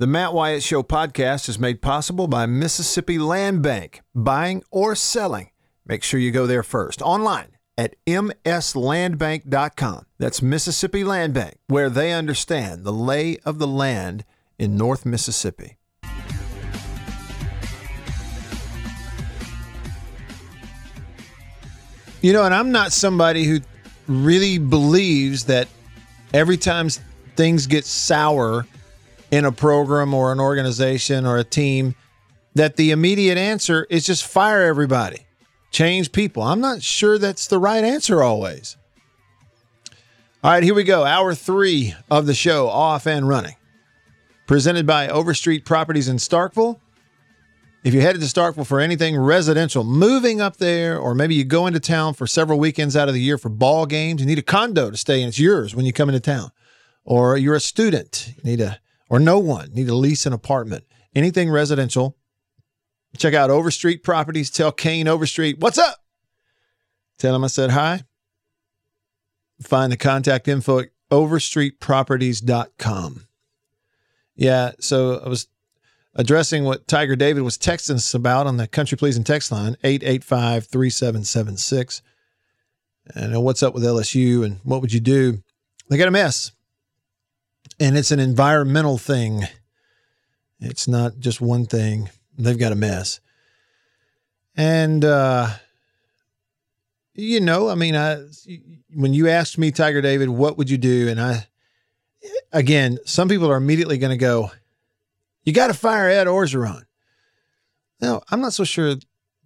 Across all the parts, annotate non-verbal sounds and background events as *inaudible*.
The Matt Wyatt Show podcast is made possible by Mississippi Land Bank. Buying or selling, make sure you go there first. Online at mslandbank.com. That's Mississippi Land Bank, where they understand the lay of the land in North Mississippi. You know, and I'm not somebody who really believes that every time things get sour in a program or an organization or a team that the immediate answer is just fire everybody, change people. I'm not sure that's the right answer always. All right, here we go. Hour three of the show, off and running. Presented by Overstreet Properties in Starkville. If you're headed to Starkville for anything residential, moving up there, or maybe you go into town for several weekends out of the year for ball games, you need a condo to stay in. It's yours when you come into town. Or you're a student, you need a or no one need to lease an apartment. Anything residential, check out Overstreet Properties. Tell Kane Overstreet, what's up? Tell him I said hi. Find the contact info at overstreetproperties.com. Yeah, so I was addressing what Tiger David was texting us about on the country pleasing text line, 885 3776. And uh, what's up with LSU and what would you do? They got a mess and it's an environmental thing. It's not just one thing. They've got a mess. And, uh, you know, I mean, I, when you asked me, Tiger David, what would you do? And I, again, some people are immediately going to go, you got to fire Ed Orgeron. No, I'm not so sure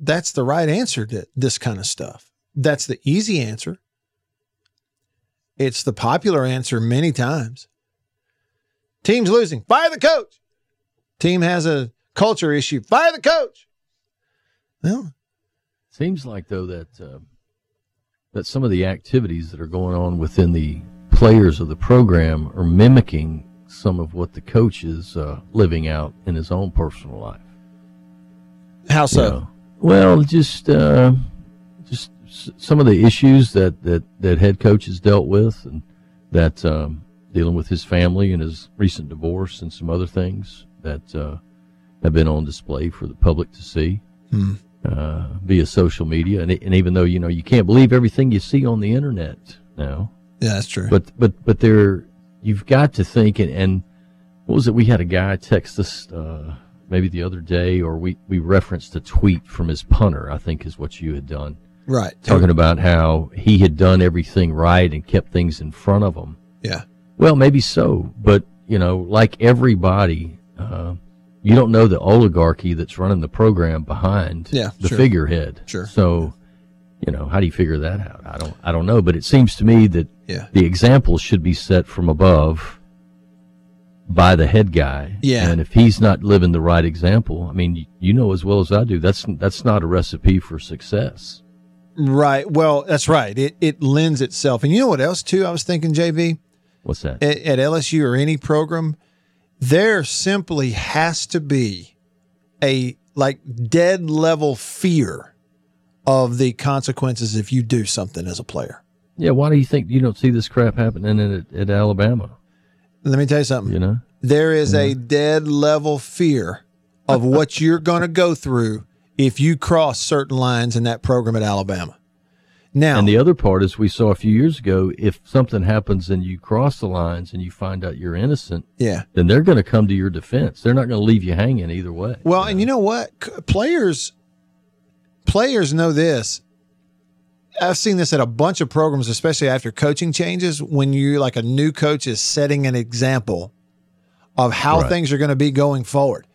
that's the right answer to this kind of stuff. That's the easy answer. It's the popular answer many times. Team's losing. Fire the coach. Team has a culture issue. Fire the coach. Well, seems like though that uh, that some of the activities that are going on within the players of the program are mimicking some of what the coach is uh, living out in his own personal life. How so? You know, well, just uh, just some of the issues that, that, that head coach has dealt with, and that um, dealing with his family and his recent divorce and some other things that uh, have been on display for the public to see hmm. uh, via social media. And, and even though you know you can't believe everything you see on the internet now, yeah, that's true. But but but there, you've got to think and, and what was it? We had a guy text us uh, maybe the other day, or we we referenced a tweet from his punter. I think is what you had done. Right. Talking about how he had done everything right and kept things in front of him. Yeah. Well, maybe so, but you know, like everybody, uh, you don't know the oligarchy that's running the program behind yeah, the sure. figurehead. Sure. So, you know, how do you figure that out? I don't, I don't know, but it seems to me that yeah. the example should be set from above by the head guy. Yeah. And if he's not living the right example, I mean, you know as well as I do, that's that's not a recipe for success. Right. Well, that's right. It it lends itself. And you know what else too? I was thinking, JB. What's that? At, at LSU or any program, there simply has to be a like dead level fear of the consequences if you do something as a player. Yeah, why do you think you don't see this crap happening at, at Alabama? Let me tell you something. You know, there is yeah. a dead level fear of what you're going to go through if you cross certain lines in that program at Alabama. Now, and the other part is we saw a few years ago if something happens and you cross the lines and you find out you're innocent, yeah, then they're going to come to your defense. They're not going to leave you hanging either way. Well, you know? and you know what? Players players know this. I've seen this at a bunch of programs, especially after coaching changes. When you like a new coach is setting an example of how right. things are going to be going forward.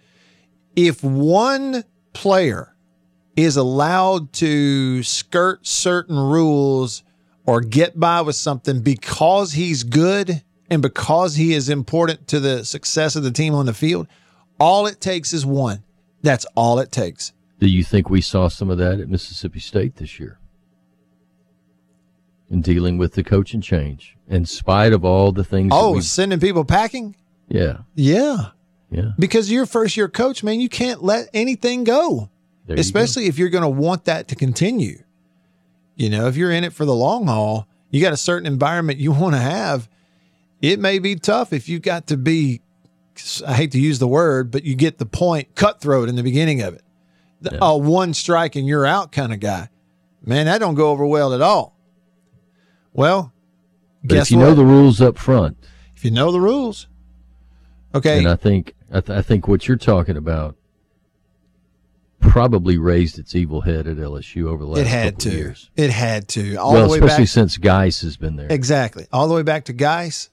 If one player is allowed to skirt certain rules or get by with something because he's good and because he is important to the success of the team on the field, all it takes is one. That's all it takes. Do you think we saw some of that at Mississippi State this year? In dealing with the coaching change, in spite of all the things. Oh, sending people packing? Yeah. Yeah. Yeah. Because you're first year coach, man, you can't let anything go. There especially you if you're going to want that to continue. You know, if you're in it for the long haul, you got a certain environment you want to have. It may be tough if you've got to be I hate to use the word, but you get the point, cutthroat in the beginning of it. The, Yeah. A one strike and you're out kind of guy. Man, that don't go over well at all. Well, But guess if you what? know the rules up front, if you know the rules, okay. and I think I, th- I think what you're talking about probably raised its evil head at LSU over the last it had couple to. years. It had to. All well, the way especially back. since Geis has been there. Exactly. All the way back to Geis.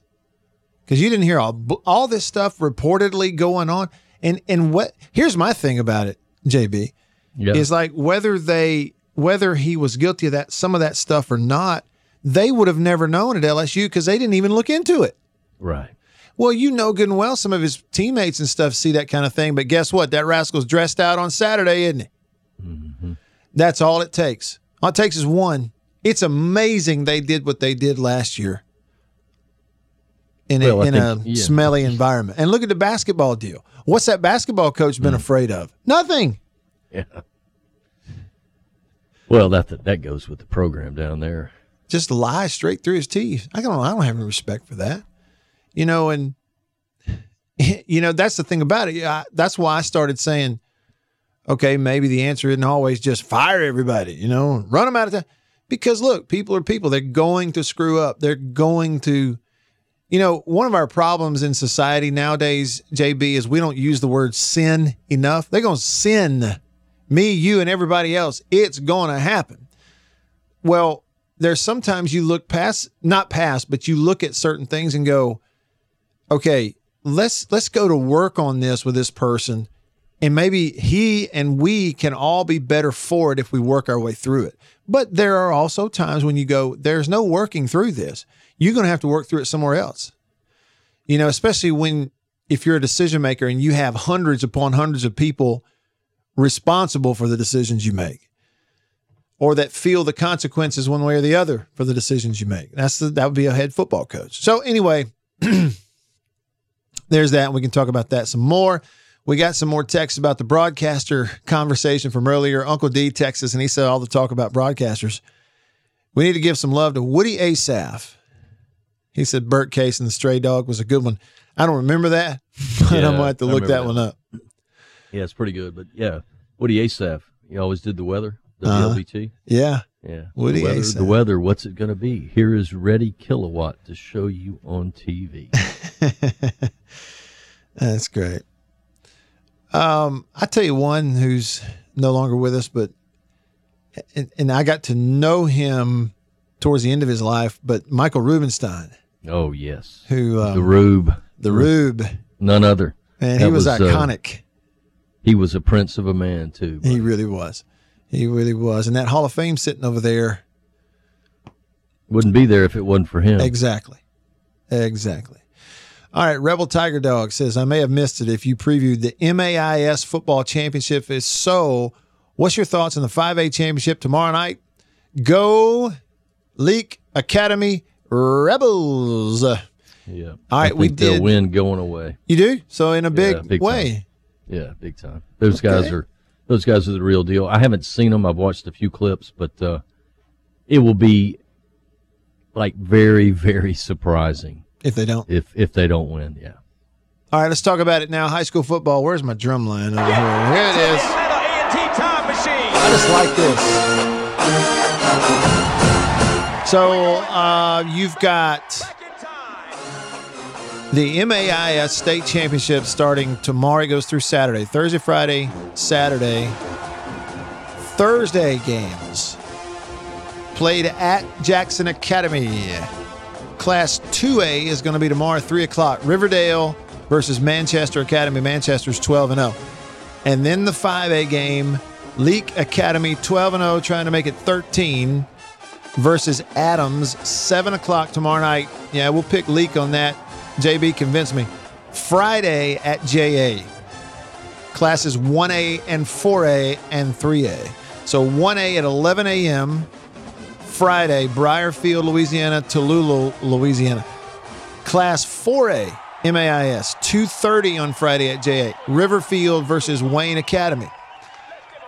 Because you didn't hear all all this stuff reportedly going on. And and what here's my thing about it, JB. Yeah. Is like whether they whether he was guilty of that some of that stuff or not, they would have never known at LSU because they didn't even look into it. right. Well, you know good and well some of his teammates and stuff see that kind of thing, but guess what? That rascal's dressed out on Saturday, isn't he? Mm-hmm. That's all it takes. All it takes is one. It's amazing they did what they did last year in a, Well, in think- a yeah. smelly environment. And look at the basketball deal. What's that basketball coach been mm. afraid of? Nothing. Yeah. Well, that that goes with the program down there. Just lie straight through his teeth. I don't. I don't have any respect for that. You know, and *laughs* you know that's the thing about it. I, that's why I started saying, okay, maybe the answer isn't always just fire everybody. You know, run them out of town. Because look, people are people. They're going to screw up. They're going to. You know, one of our problems in society nowadays, JB, is we don't use the word sin enough. They're going to sin me, you, and everybody else. It's going to happen. Well, there's sometimes you look past, not past, but you look at certain things and go, okay, let's let's go to work on this with this person, and maybe he and we can all be better for it if we work our way through it. But there are also times when you go, there's no working through this. You're going to have to work through it somewhere else. You know, especially when if you're a decision maker and you have hundreds upon hundreds of people responsible for the decisions you make or that feel the consequences one way or the other for the decisions you make. That's the, that would be a head football coach. So anyway, *clears throat* there's that. And we can talk about that some more. We got some more texts about the broadcaster conversation from earlier. Uncle D texts and he said all the talk about broadcasters. We need to give some love to Woodie Assaf. He said Bert Case and the Stray Dog was a good one. I don't remember that, *laughs* but I'm gonna have to look that, remember one up. Yeah, it's pretty good. But yeah, Woodie Assaf, he always did the weather, Uh-huh. WLBT. Yeah. Yeah, Woody the weather, Assaf. the weather. What's it going to be? Here is Reddy Kilowatt to show you on TV. *laughs* *laughs* That's great. Um, I tell you one who's no longer with us, but and, and I got to know him towards the end of his life. But Michael Rubinstein, oh yes, who um, the Rube, the Rube, none other. and he was, was, uh, iconic. He was a prince of a man too. he really was. He really was. And that Hall of Fame sitting over there. Wouldn't be there if it wasn't for him. Exactly. Exactly. All right. Rebel Tiger Dog says, I may have missed it if you previewed the MAIS football championship. If so, what's your thoughts on the 5A championship tomorrow night? Go Leake Academy Rebels. Yeah. All right, I right, think we did- win going away. You do? So in a big, Yeah, big way. Yeah, big time. Those guys are those guys are the real deal. I haven't seen them. I've watched a few clips, but uh, it will be like very, *laughs* very surprising If they don't. if if they don't win. Yeah. All right, let's talk about it now. High school football. Where's my drum line over here? Here it is. A&T time machine. I just like this. So uh, you've got the MAIS state championship starting tomorrow. It goes through Saturday, Thursday, Friday, Saturday. Thursday games played at Jackson Academy. Class 2A is going to be tomorrow, 3 o'clock. Riverdale versus Manchester Academy. Manchester's 12 and 0. And then the 5A game, Leake Academy 12 and 0, trying to make it 13 versus Adams, 7 o'clock tomorrow night. Yeah, we'll pick Leake on that. JB convinced me. Friday at JA. Classes 1A and 4A and 3A. So 1A at 11 a.m. Friday, Briarfield, Louisiana, Tallulah, Louisiana. Class 4A, MAIS, 2.30 on Friday at JA. Riverfield versus Wayne Academy.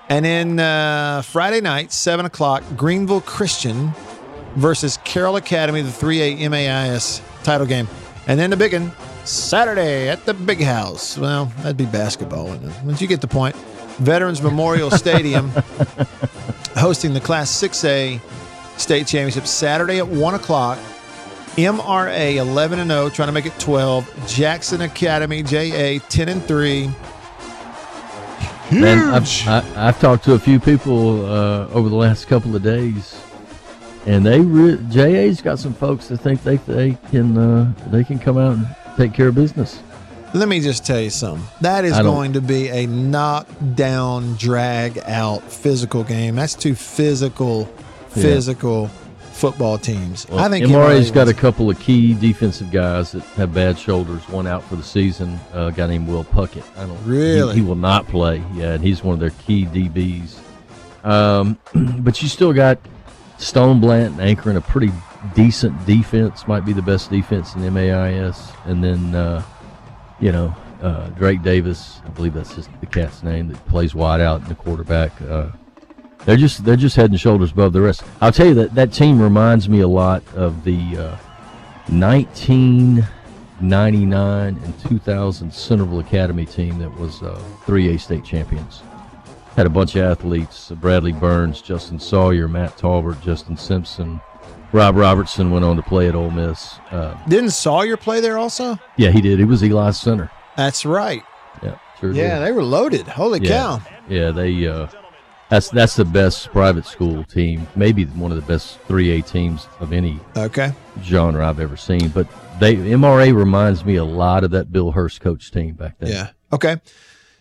And then uh, Friday night, 7 o'clock, Greenville Christian versus Carroll Academy, the 3A MAIS title game. And then the big one, Saturday at the Big House. Well, that'd be basketball? Once you get the point. Veterans Memorial Stadium *laughs* hosting the Class 6A state championship Saturday at 1 o'clock. MRA 11 and 0, trying to make it 12. Jackson Academy JA 10 and 3. Man, I've, I, I've talked to a few people uh, over the last couple of days, and they re- JA's got some folks that think they they can uh, they can come out and take care of business. Let me just tell you something. That is going to be a knockdown, drag out physical game. That's two physical, physical football teams. Well, I think MRA's MRA got a couple of key defensive guys that have bad shoulders. One out for the season, uh, a guy named Will Puckett. I don't he- Really? He, will not play. Yeah, and he's one of their key DBs. Um, *clears throat* but you still got Stone Blanton anchoring a pretty decent defense. Might be the best defense in MAIS, and then uh, you know uh, Drake Davis. I believe that's just the cat's name that plays wide out in the quarterback. Uh, they're just they're just head and shoulders above the rest. I'll tell you that that team reminds me a lot of the uh, 1999 and 2000 Centerville Academy team that was uh, 3A state champions. Had a bunch of athletes: uh, Bradley Burns, Justin Sawyer, Matt Talbert, Justin Simpson. Rob Robertson went on to play at Ole Miss. Uh, Didn't Sawyer play there also? yeah, he did. He was Eli's center. That's right. Yeah, sure Yeah, did. they were loaded. Holy Yeah. cow. Yeah, they uh, that's that's the best private school team, maybe one of the best 3A teams of any Okay. genre I've ever seen. But they MRA reminds me a lot of that Bill Hurst coach team back then. Yeah. Okay.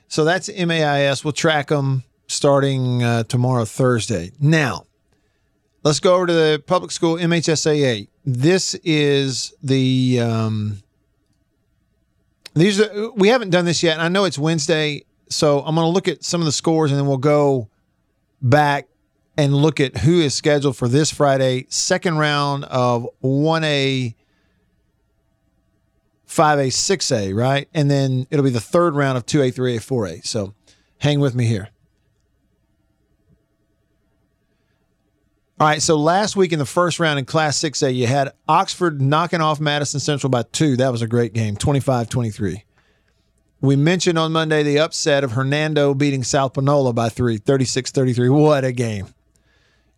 So that's MAIS. We'll track them starting uh, tomorrow, Thursday. Now, let's go over to the public school MHSAA. This is the. Um, these are, we haven't done this yet. I know it's Wednesday, so I'm going to look at some of the scores and then we'll go back and look at who is scheduled for this Friday, second round of 1A 5A, 6A, right? And then it'll be the third round of 2A, 3A, 4A. So hang with me here. All right, so last week in the first round in Class 6A, you had Oxford knocking off Madison Central by two. That was a great game, 25 23. We mentioned on Monday the upset of Hernando beating South Panola by three, 36 33. What a game.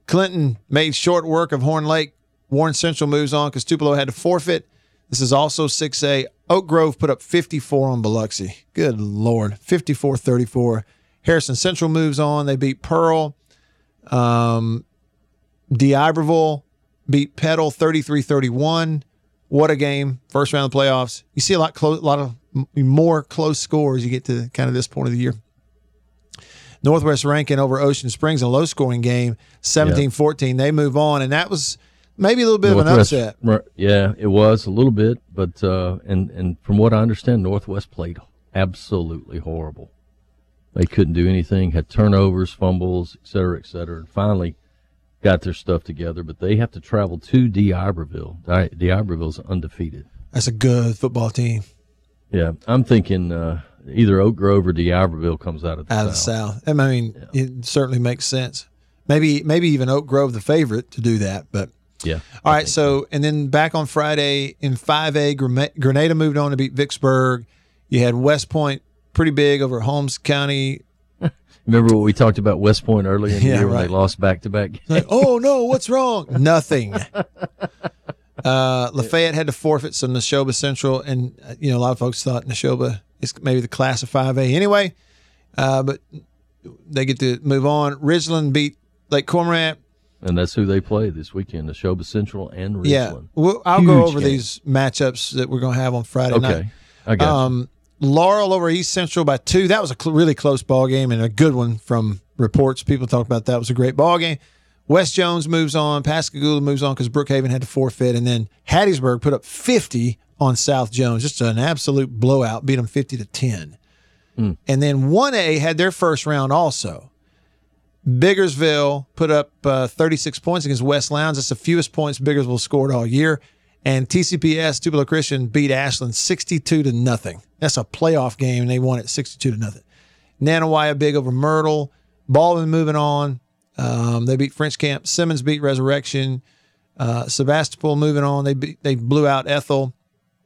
Clinton made short work of Horn Lake. Warren Central moves on because Tupelo had to forfeit. This is also 6A. Oak Grove put up 54 on Biloxi. Good Lord. 54 34. Harrison Central moves on. They beat Pearl. Um, D'Iberville beat Petal 33 31. What a game. First round of the playoffs. You see a lot, close, a lot of more close scores you get to kind of this point of the year. Northwest Rankin over Ocean Springs, a low scoring game, 17 14. They move on. And that was maybe a little bit of an upset. Yeah, it was a little bit, but uh, and and from what I understand, Northwest played absolutely horrible. They couldn't do anything, had turnovers, fumbles, et cetera, et cetera, and finally got their stuff together. But they have to travel to D'Iberville. Di- D'Iberville's undefeated. That's a good football team Yeah, I'm thinking uh, either Oak Grove or D'Iberville comes out of the out of the south. South. I mean, it certainly makes sense. Maybe, maybe even Oak Grove, the favorite, to do that. But Yeah. all right, so and then back on Friday in 5A, Grema- Grenada moved on to beat Vicksburg. You had West Point pretty big over Holmes County. *laughs* Remember what we talked about West Point earlier in the Yeah, year when right. they lost back to back? Oh no, what's wrong? *laughs* Nothing. Uh, Lafayette had to forfeit some Neshoba Central, and uh, you know a lot of folks thought Neshoba is maybe the class of 5A anyway, uh, but they get to move on. Ridgeland beat Lake Cormorant. And that's who they play this weekend, Neshoba Central and Ridgeland. Yeah, we'll, I'll go over game. these matchups that we're going to have on Friday night. Okay. I got. Um, Laurel over East Central by two. That was a cl- really close ball game and a good one from reports. People talked about that. It was a great ball game. West Jones moves on. Pascagoula moves on because Brookhaven had to forfeit, and then Hattiesburg put up 50 on South Jones. Just an absolute blowout. Beat them 50 to 10. Hmm. And then 1A had their first round also. Biggersville put up uh, 36 points against West Lowndes. That's the fewest points Biggersville scored all year. And TCPS Tupelo Christian beat Ashland 62 to nothing. That's a playoff game, and they won it 62 to nothing. Nanih Waiya big over Myrtle. Baldwin moving on. Um, they beat French Camp. Simmons beat Resurrection. Uh, Sebastopol moving on. They beat, they blew out Ethel.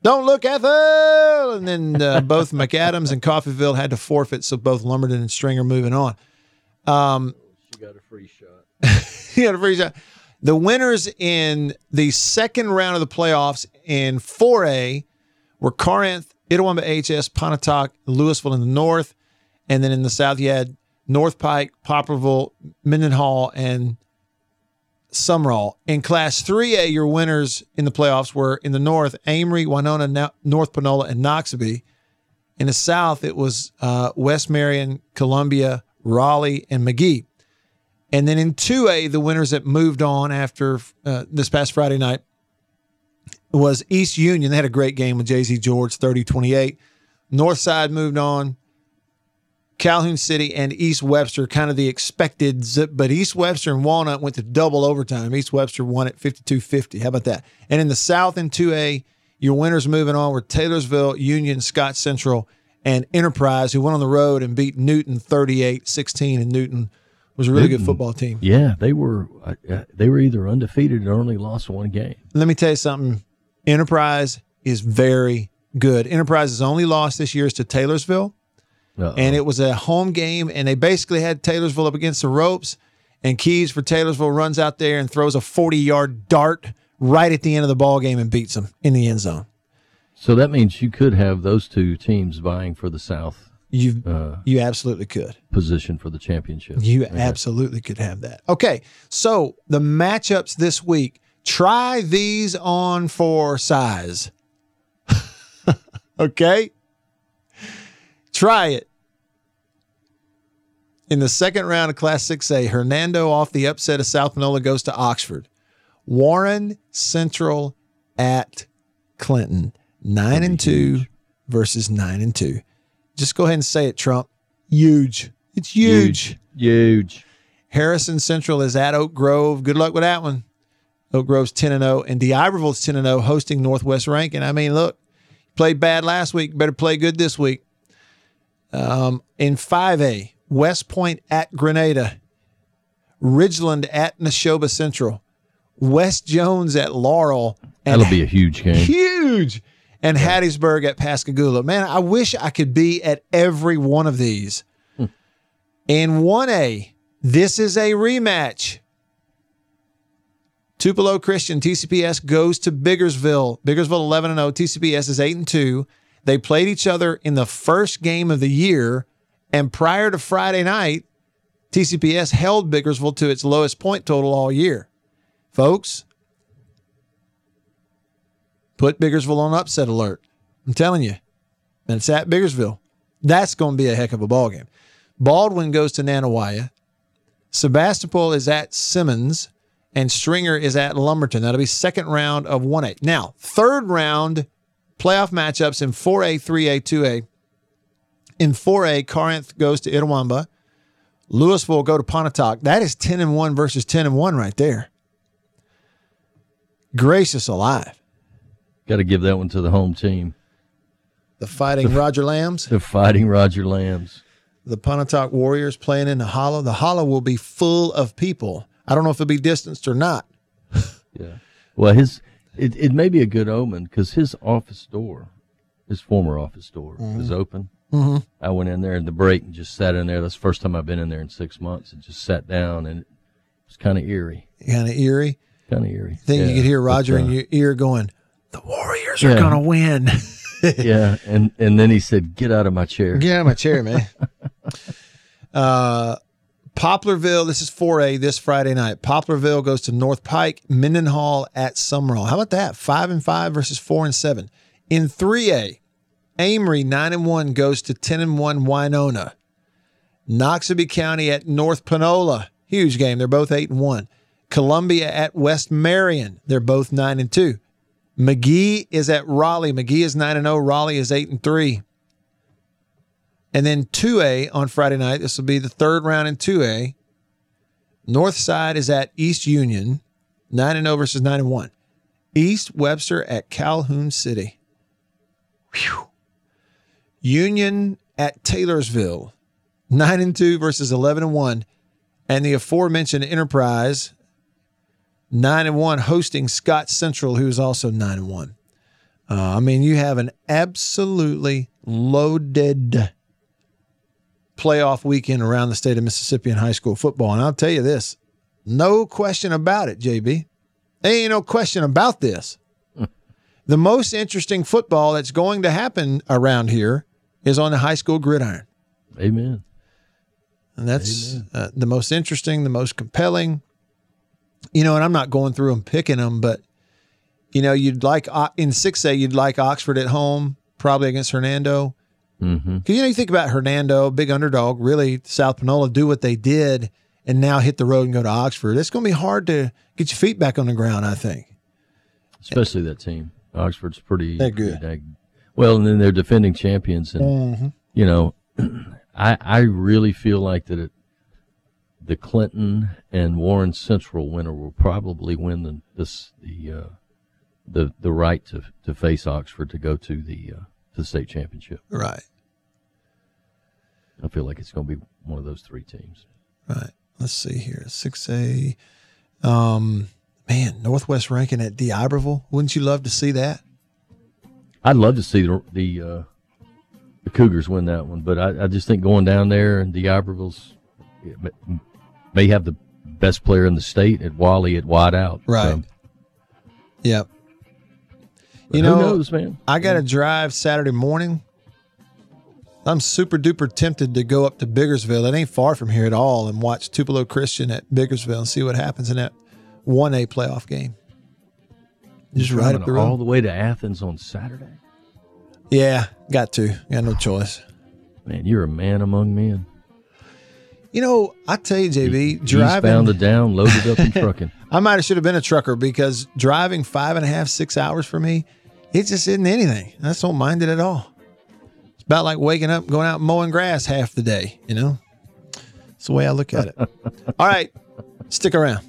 Don't look, Ethel. And then uh, *laughs* both McAdams and Coffeeville had to forfeit, so both Lumberton and Stringer moving on. She got a free shot. *laughs* He had a free shot. The winners in the second round of the playoffs in 4A were Corinth, Itawamba HS, Pontotoc, Louisville in the north. And then in the south, you had North Pike, Poplarville, Mendenhall, and Sumrall. In Class 3A, your winners in the playoffs were in the north, Amory, Winona, No- North Panola, and Noxubee. In the south, it was uh, West Marion, Columbia, Raleigh, and Magee. And then in 2A, the winners that moved on after uh, this past Friday night was East Union. They had a great game with Jay Z George, 30 28. Northside moved on. Calhoun City and East Webster, kind of the expected zip, but East Webster and Walnut went to double overtime. East Webster won at 52 50. How about that? And in the South in 2A, your winners moving on were Taylorsville, Union, Scott Central, and Enterprise, who went on the road and beat Newton 38 16. And Newton was a really good football team. Yeah, they were. Uh, uh, they were either undefeated or only lost one game. let me tell you something. Enterprise is very good. Enterprise's only loss this year is to Taylorsville, Uh-oh. and it was a home game, and they basically had Taylorsville up against the ropes. And Keys for Taylorsville runs out there and throws a 40 yard dart right at the end of the ball game and beats them in the end zone. so that means you could have those two teams vying for the South You uh, you absolutely could. position for the championship. You absolutely could have that. Okay, so the matchups this week. Try these on for size. *laughs* okay, try it. In the second round of Class 6A, Hernando off the upset of South Panola goes to Oxford. Warren Central at Clinton. Nine and two versus nine and two. Just go ahead and say it, Trump. Huge. It's huge. Huge. Harrison Central is at Oak Grove. Good luck with that one. Oak Grove's 10 and 0, and D'Iberville's 10 and 0, hosting Northwest Rankin. I mean, look, played bad last week, better play good this week. Um, in 5A, West Point at Grenada, Ridgeland at Neshoba Central, West Jones at Laurel, and That'll be a huge game. huge. And Hattiesburg at Pascagoula. Man, I wish I could be at every one of these. In 1A, this is a rematch. Tupelo Christian TCPS goes to Biggersville. Biggersville 11 and 0. TCPS is 8 and 2. They played each other in the first game of the year and prior to Friday night, TCPS held Biggersville to its lowest point total all year. Folks, put Biggersville on upset alert. I'm telling you. And it's at Biggersville. That's going to be a heck of a ball game. Baldwin goes to Nanih Waiya. Sebastopol is at Simmons. And Stringer is at Lumberton. That'll be second round of 1A. Now, third round playoff matchups in 4A, 3A, 2A. In 4A, Corinth goes to Itawamba. Louisville will go to Pontotoc. That is 10 and 1 versus 10 and 1 right there. Gracious alive. Got to give that one to the home team. The fighting Roger Lambs, The Fighting Roger Lambs. the Pontotoc Warriors playing in the hollow. The hollow will be full of people. I don't know if it'll be distanced or not. *laughs* Yeah. Well, his it, it may be a good omen because his office door, his former office door, is open. Mm-hmm. I went in there in the break and just sat in there. That's the first time I've been in there in six months. And just sat down and it was kind of eerie. Kind of eerie. Kind of eerie. Then you Yeah, could hear but, Roger in uh, your ear going, "The Warriors are gonna win." *laughs* yeah, and and then he said, "Get out of my chair." Get out of my chair, man. *laughs* uh, Poplarville, this is 4A this Friday night. Poplarville goes to North Pike, Mendenhall at Sumrall. How about that? Five and five versus four and seven. In 3A, Amory, nine and one, goes to 10 and one Winona. Noxubee County at North Panola. Huge game. They're both eight and one. Columbia at West Marion. They're both nine and two. Magee is at Raleigh. Magee is nine and zero. Raleigh is eight and three. And then 2A on Friday night. This will be the third round in 2A. North Side is at East Union, 9 and 0 versus 9 and 1. East Webster at Calhoun City. Whew. Union at Taylorsville, 9 and 2 versus 11 and 1. And the aforementioned Enterprise, 9 and 1, hosting Scott Central, who is also 9 and 1. Uh, I mean, you have an absolutely loaded playoff weekend around the state of Mississippi in high school football. And I'll tell you this no question about it, JB. There ain't no question about this. *laughs* the most interesting football that's going to happen around here is on the high school gridiron. Amen. And that's uh, the most interesting, the most compelling. You know, and I'm not going through and picking them, but you know, you'd like in 6A, you'd like Oxford at home, probably against Hernando. Mm-hmm. Because you know, you think about Hernando, big underdog, really South Panola do what they did and now hit the road and go to Oxford. It's going to be hard to get your feet back on the ground, I think. Especially that team. Oxford's pretty, They're pretty good. dag- well, and then they're defending champions, and Mm-hmm. you know, *clears throat* I I really feel like that it, the Clinton and Warren Central winner will probably win the this the uh, the the right to to face Oxford to go to the uh, to the state championship. Right, I feel like it's going to be one of those three teams. right. Let's see here. 6A. Um, man, Northwest Rankin at D'Iberville. Wouldn't you love to see that? I'd love to see the the, uh, the Cougars win that one, but I, I just think going down there and D'Iberville's it may- have the best player in the state at Wally at wide out. Right. So, Yep. You know, knows, man? I got to drive Saturday morning. I'm super duper tempted to go up to Biggersville. It ain't far from here at all, and watch Tupelo Christian at Biggersville and see what happens in that one A playoff game. Just right up the road. all the way to Athens on Saturday. yeah, got to. Got no choice. Man, you're a man among men. You know, I tell you, JB, driving. to down, loaded up and *laughs* trucking. I might have should have been a trucker because driving five and a half, six hours for me, it just isn't anything. I just don't mind it at all. It's about like waking up, going out mowing grass half the day, you know? It's the way I look at it. *laughs* all right, stick around.